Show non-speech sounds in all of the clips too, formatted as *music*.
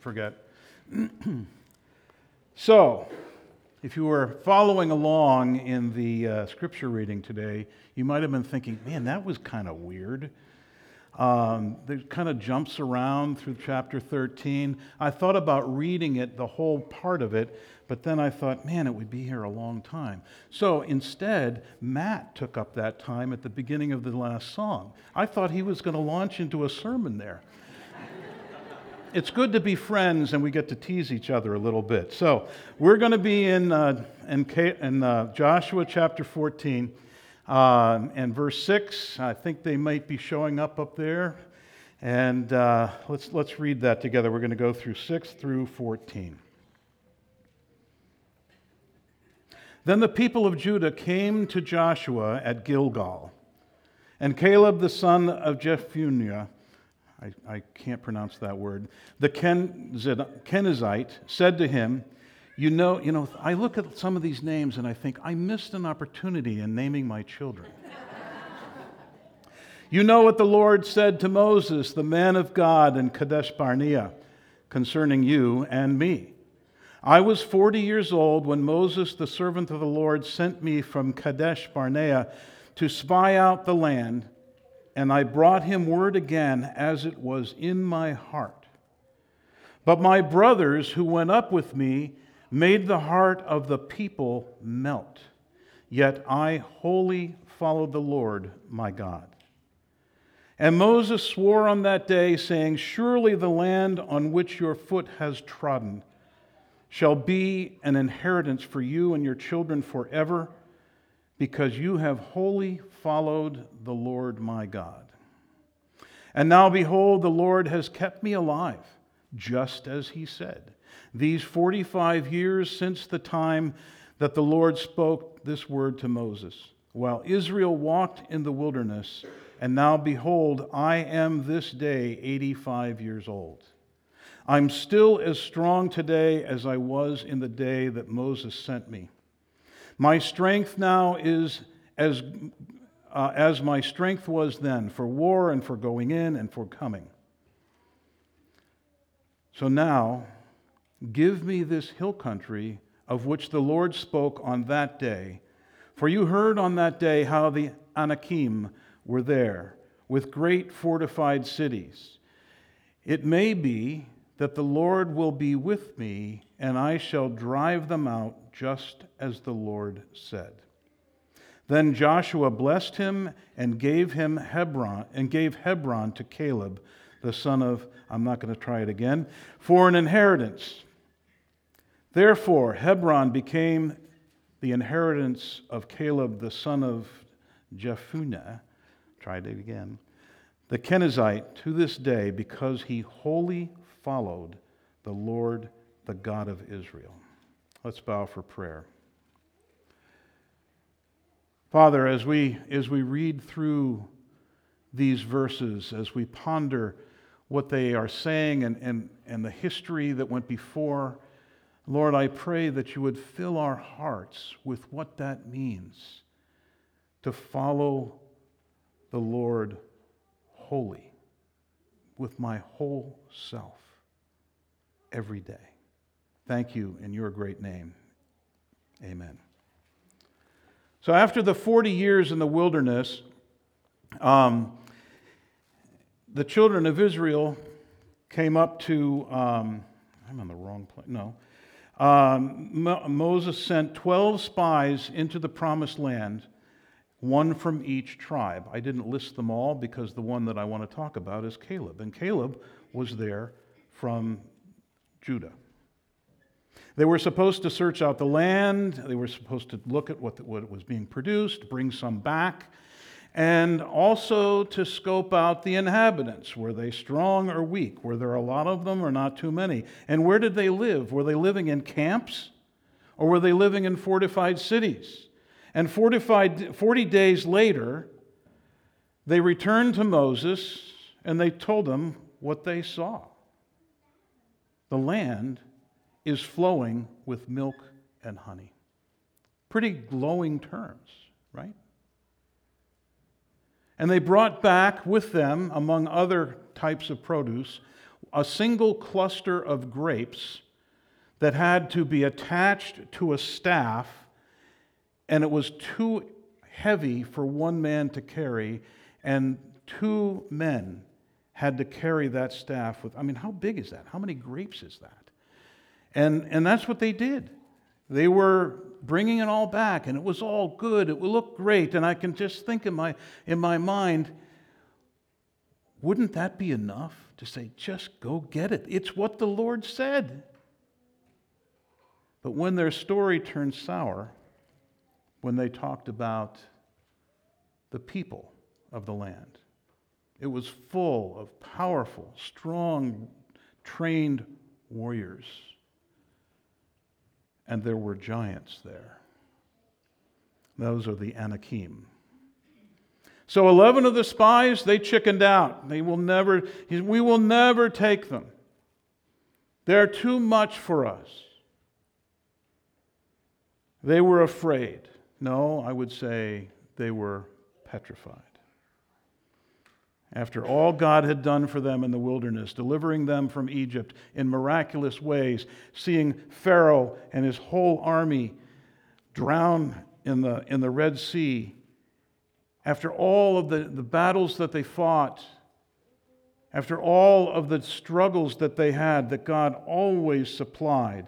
forget. *clears throat* so, if you were following along in the uh, scripture reading today, you might have been thinking, man, that was kind of weird. Um, it kind of jumps around through chapter 13. I thought about reading it, the whole part of it, but then I thought, man, it would be here a long time. So instead, Matt took up that time at the beginning of the last song. I thought he was going to launch into a sermon there. It's good to be friends and we get to tease each other a little bit. So we're going to be in, uh, in, in uh, Joshua chapter 14 uh, and verse 6. I think they might be showing up up there. And uh, let's, let's read that together. We're going to go through 6 through 14. Then the people of Judah came to Joshua at Gilgal, and Caleb the son of Jephunneh, I, I can't pronounce that word, the Kenizzite, said to him, you know, you know, I look at some of these names and I think I missed an opportunity in naming my children. *laughs* you know what the Lord said to Moses, the man of God in Kadesh Barnea, concerning you and me. I was 40 years old when Moses, the servant of the Lord, sent me from Kadesh Barnea to spy out the land, and I brought him word again as it was in my heart. But my brothers who went up with me made the heart of the people melt. Yet I wholly followed the Lord my God. And Moses swore on that day, saying, Surely the land on which your foot has trodden shall be an inheritance for you and your children forever, because you have wholly followed the Lord my God. And now, behold, the Lord has kept me alive, just as he said, these 45 years since the time that the Lord spoke this word to Moses, while Israel walked in the wilderness. And now, behold, I am this day 85 years old. I'm still as strong today as I was in the day that Moses sent me. My strength now is as, uh, as my strength was then for war and for going in and for coming. So now, give me this hill country of which the Lord spoke on that day. For you heard on that day how the Anakim were there with great fortified cities. It may be that the Lord will be with me, and I shall drive them out just as the Lord said. Then Joshua blessed him and gave him Hebron and gave Hebron to Caleb, the son of I'm not going to try it again, for an inheritance. Therefore, Hebron became the inheritance of Caleb, the son of Jephunneh. Tried it again. The Kenizzite to this day, because he wholly followed the Lord, the God of Israel. Let's bow for prayer. Father, as we, as we read through these verses, as we ponder what they are saying and, and, and the history that went before, Lord, I pray that you would fill our hearts with what that means to follow the Lord wholly, with my whole self every day. Thank you in your great name. Amen. So, after the 40 years in the wilderness, um, the children of Israel came up to, um, I'm on the wrong place, no. Um, Mo- Moses sent 12 spies into the promised land, one from each tribe. I didn't list them all because the one that I want to talk about is Caleb. And Caleb was there from Judah. They were supposed to search out the land, they were supposed to look at what, what was being produced, bring some back, and also to scope out the inhabitants. Were they strong or weak? Were there a lot of them or not too many? And where did they live? Were they living in camps or were they living in fortified cities? And 45, 40 days later, they returned to Moses and they told him what they saw the land is flowing with milk and honey. Pretty glowing terms, right? And they brought back with them, among other types of produce, a single cluster of grapes that had to be attached to a staff, and it was too heavy for one man to carry, and two men had to carry that staff with. I mean, how big is that? How many grapes is that? And, and that's what they did. They were bringing it all back, and it was all good. It looked great. And I can just think in my, in my mind, wouldn't that be enough to say, just go get it? It's what the Lord said. But when their story turned sour, when they talked about the people of the land, it was full of powerful, strong, trained warriors. And there were giants there. Those are the Anakim. So 11 of the spies, they chickened out. They will never, we will never take them. They're too much for us. They were afraid. No, I would say they were petrified. After all God had done for them in the wilderness, delivering them from Egypt in miraculous ways, seeing Pharaoh and his whole army drown in the, in the Red Sea, after all of the, the battles that they fought, after all of the struggles that they had that God always supplied,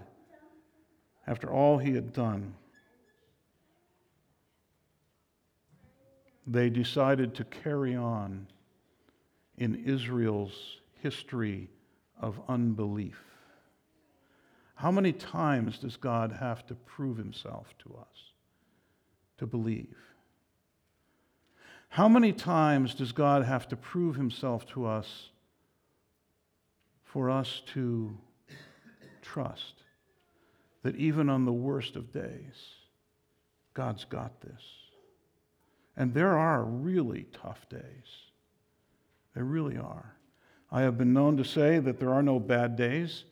after all he had done, they decided to carry on in Israel's history of unbelief. How many times does God have to prove himself to us to believe? How many times does God have to prove himself to us for us to trust that even on the worst of days, God's got this? And there are really tough days. There really are. I have been known to say that there are no bad days.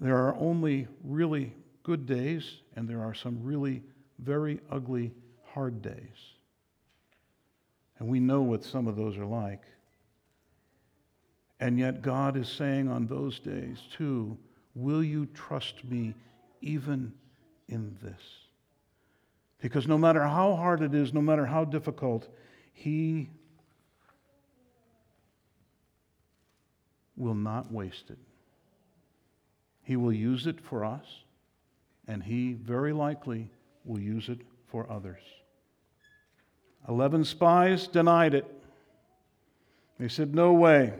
There are only really good days, and there are some really very ugly, hard days. And we know what some of those are like. And yet, God is saying on those days, too, will you trust me even in this? Because no matter how hard it is, no matter how difficult, He will not waste it. He will use it for us, and He very likely will use it for others. Eleven spies denied it. They said, No way.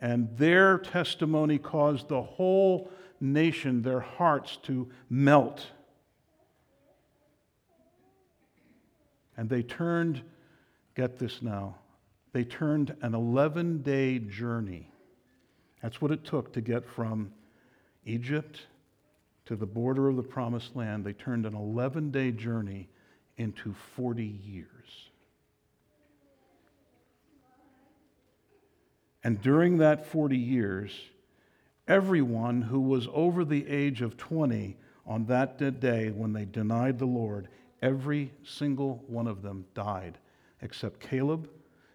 And their testimony caused the whole nation, their hearts to melt. And they turned, get this now, they turned an 11 day journey. That's what it took to get from Egypt to the border of the promised land. They turned an 11 day journey into 40 years. And during that 40 years, everyone who was over the age of 20 on that day when they denied the Lord, every single one of them died, except Caleb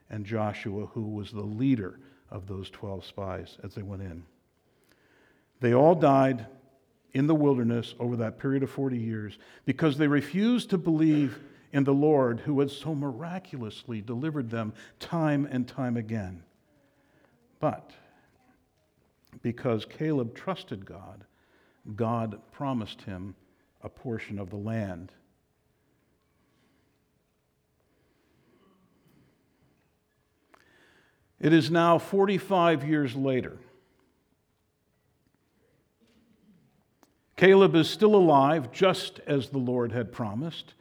and Joshua, who was the leader of those 12 spies as they went in. They all died in the wilderness over that period of 40 years because they refused to believe in the Lord who had so miraculously delivered them time and time again. But because Caleb trusted God, God promised him a portion of the land. It is now 45 years later. Caleb is still alive, just as the Lord had promised.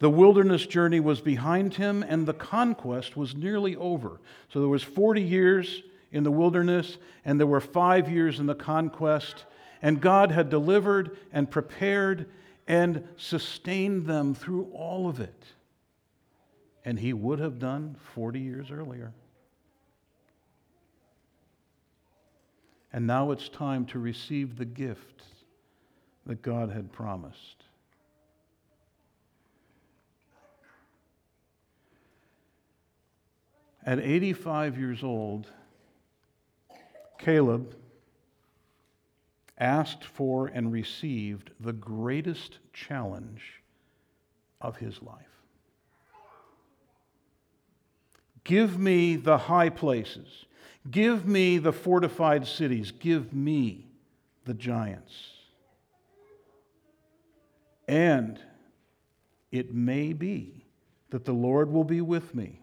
The wilderness journey was behind him, and the conquest was nearly over. So there was 40 years in the wilderness, and there were five years in the conquest. And God had delivered and prepared and sustained them through all of it. And he would have done 40 years earlier. And now it's time to receive the gift that God had promised. At 85 years old, Caleb asked for and received the greatest challenge of his life. Give me the high places. Give me the fortified cities. Give me the giants. And it may be that the Lord will be with me,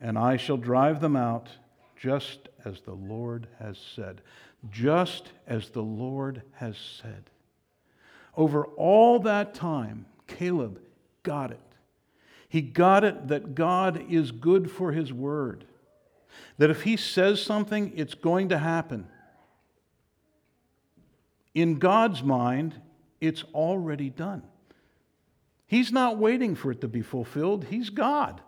and I shall drive them out just as the Lord has said. Just as the Lord has said. Over all that time, Caleb got it. He got it that God is good for his word. That if he says something, it's going to happen. In God's mind, it's already done. He's not waiting for it to be fulfilled. He's God.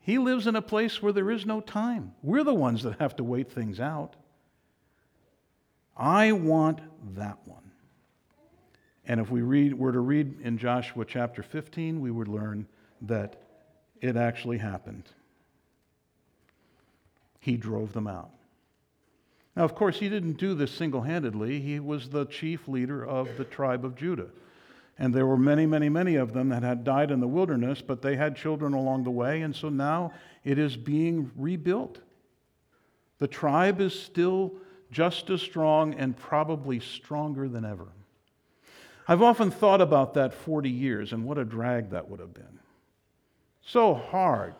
He lives in a place where there is no time. We're the ones that have to wait things out. I want that one. And if we read, were to read in Joshua chapter 15, we would learn that it actually happened. He drove them out. Now, of course, he didn't do this single handedly. He was the chief leader of the tribe of Judah. And there were many, many, many of them that had died in the wilderness, but they had children along the way, and so now it is being rebuilt. The tribe is still just as strong and probably stronger than ever. I've often thought about that 40 years and what a drag that would have been. So hard,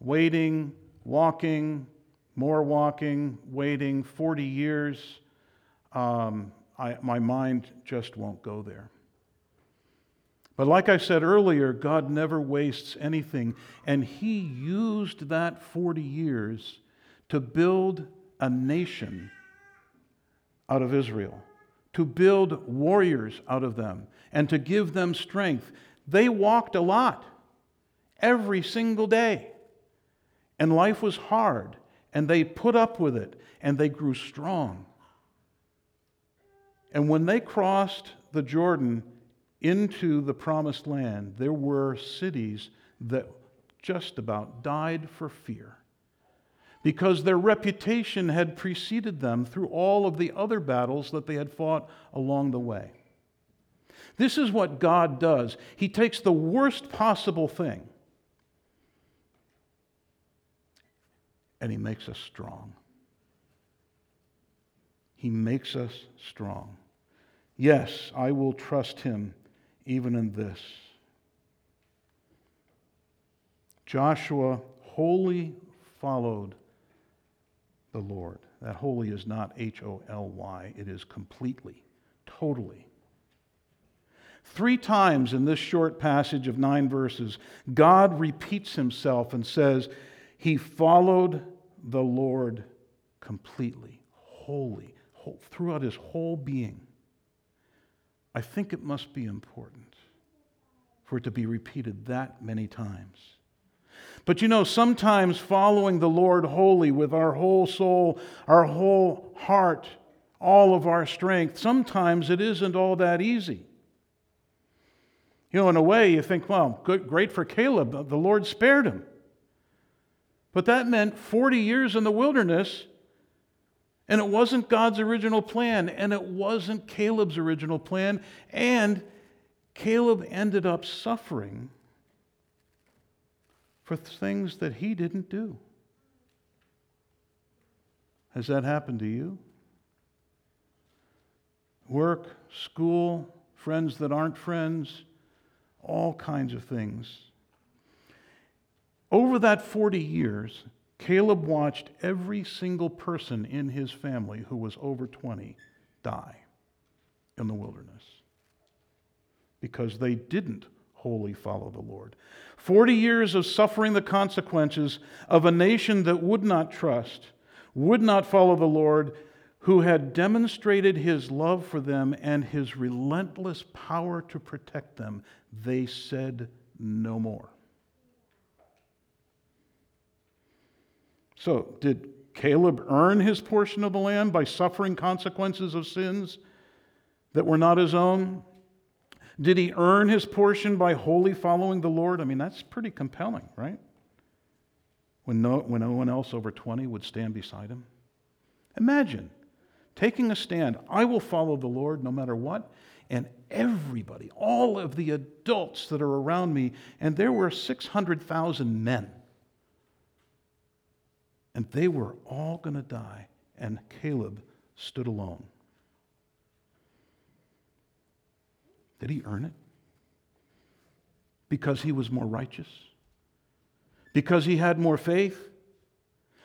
waiting, walking, more walking, waiting, 40 years. Um, I, my mind just won't go there. But like I said earlier, God never wastes anything. And He used that 40 years to build a nation out of Israel, to build warriors out of them, and to give them strength. They walked a lot every single day. And life was hard, and they put up with it, and they grew strong. And when they crossed the Jordan, into the promised land, there were cities that just about died for fear because their reputation had preceded them through all of the other battles that they had fought along the way. This is what God does. He takes the worst possible thing and He makes us strong. He makes us strong. Yes, I will trust Him even in this. Joshua wholly followed the Lord. That holy is not H O L Y, it is completely, totally. Three times in this short passage of nine verses, God repeats himself and says, He followed the Lord completely, wholly, whole, throughout his whole being. I think it must be important for it to be repeated that many times. But you know, sometimes following the Lord wholly with our whole soul, our whole heart, all of our strength, sometimes it isn't all that easy. You know, in a way, you think, well, good, great for Caleb, the Lord spared him. But that meant 40 years in the wilderness and it wasn't God's original plan, and it wasn't Caleb's original plan, and Caleb ended up suffering for things that he didn't do. Has that happened to you? Work, school, friends that aren't friends, all kinds of things. Over that 40 years, Caleb watched every single person in his family who was over 20 die in the wilderness because they didn't wholly follow the Lord. 40 years of suffering the consequences of a nation that would not trust, would not follow the Lord, who had demonstrated his love for them and his relentless power to protect them. They said no more. So, did Caleb earn his portion of the land by suffering consequences of sins that were not his own? Did he earn his portion by wholly following the Lord? I mean, that's pretty compelling, right? When no, when no one else over 20 would stand beside him. Imagine taking a stand. I will follow the Lord no matter what. And everybody, all of the adults that are around me, and there were 600,000 men. And they were all going to die. And Caleb stood alone. Did he earn it? Because he was more righteous? Because he had more faith?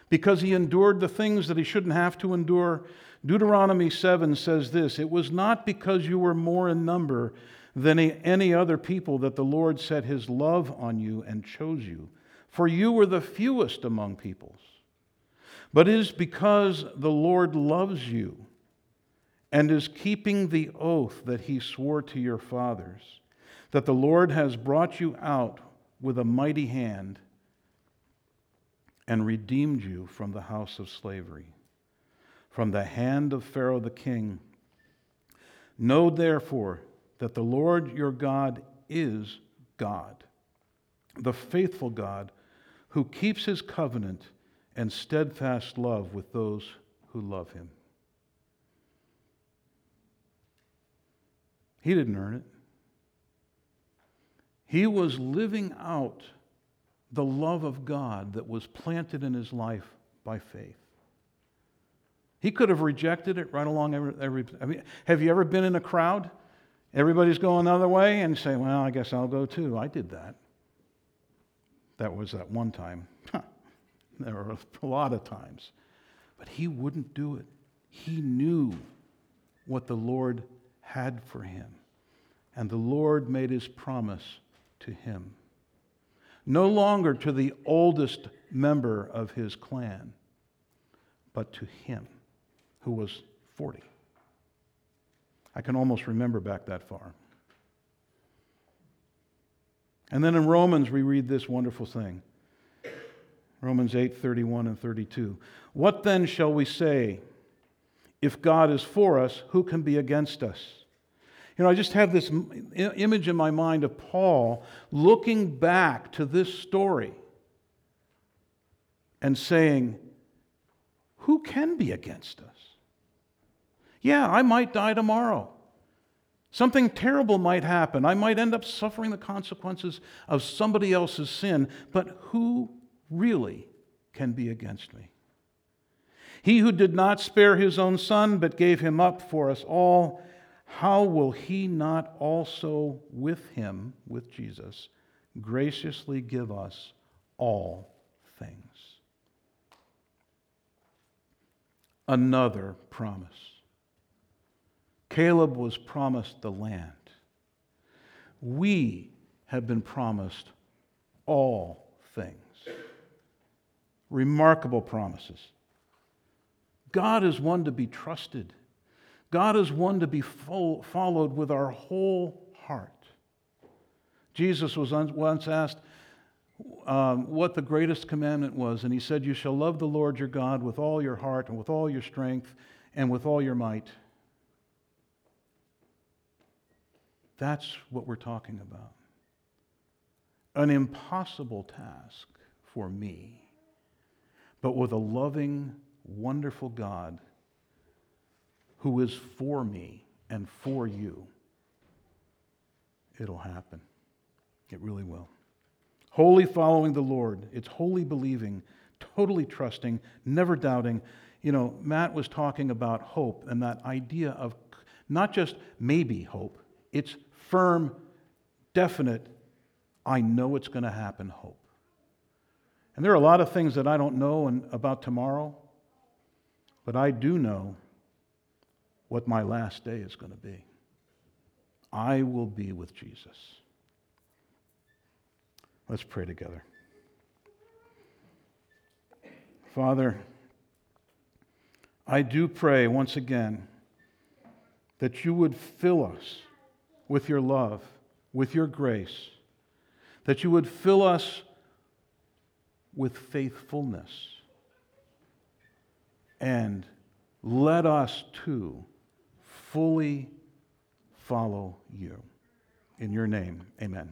Because he endured the things that he shouldn't have to endure? Deuteronomy 7 says this It was not because you were more in number than any other people that the Lord set his love on you and chose you, for you were the fewest among peoples. But it is because the Lord loves you and is keeping the oath that he swore to your fathers, that the Lord has brought you out with a mighty hand and redeemed you from the house of slavery, from the hand of Pharaoh the king. Know therefore that the Lord your God is God, the faithful God who keeps his covenant and steadfast love with those who love him. He didn't earn it. He was living out the love of God that was planted in his life by faith. He could have rejected it right along every. every I mean, have you ever been in a crowd? Everybody's going another way and say, Well, I guess I'll go too. I did that. That was that one time. There were a lot of times. But he wouldn't do it. He knew what the Lord had for him. And the Lord made his promise to him. No longer to the oldest member of his clan, but to him who was 40. I can almost remember back that far. And then in Romans, we read this wonderful thing Romans 8 31 and 32. What then shall we say? If God is for us, who can be against us? You know, I just have this image in my mind of Paul looking back to this story and saying, Who can be against us? Yeah, I might die tomorrow. Something terrible might happen. I might end up suffering the consequences of somebody else's sin, but who really can be against me? He who did not spare his own son, but gave him up for us all how will he not also with him, with Jesus, graciously give us all things? Another promise. Caleb was promised the land. We have been promised all things. Remarkable promises. God is one to be trusted. God is one to be followed with our whole heart. Jesus was once asked um, what the greatest commandment was, and he said, You shall love the Lord your God with all your heart and with all your strength and with all your might. That's what we're talking about. An impossible task for me, but with a loving, wonderful God who is for me and for you, it'll happen. It really will. Wholly following the Lord, it's wholly believing, totally trusting, never doubting. You know, Matt was talking about hope and that idea of not just maybe hope, it's firm, definite, I know it's going to happen hope. And there are a lot of things that I don't know about tomorrow, but I do know what my last day is going to be. I will be with Jesus. Let's pray together. Father, I do pray once again that you would fill us with your love, with your grace, that you would fill us with faithfulness, and let us too fully follow you. In your name, amen.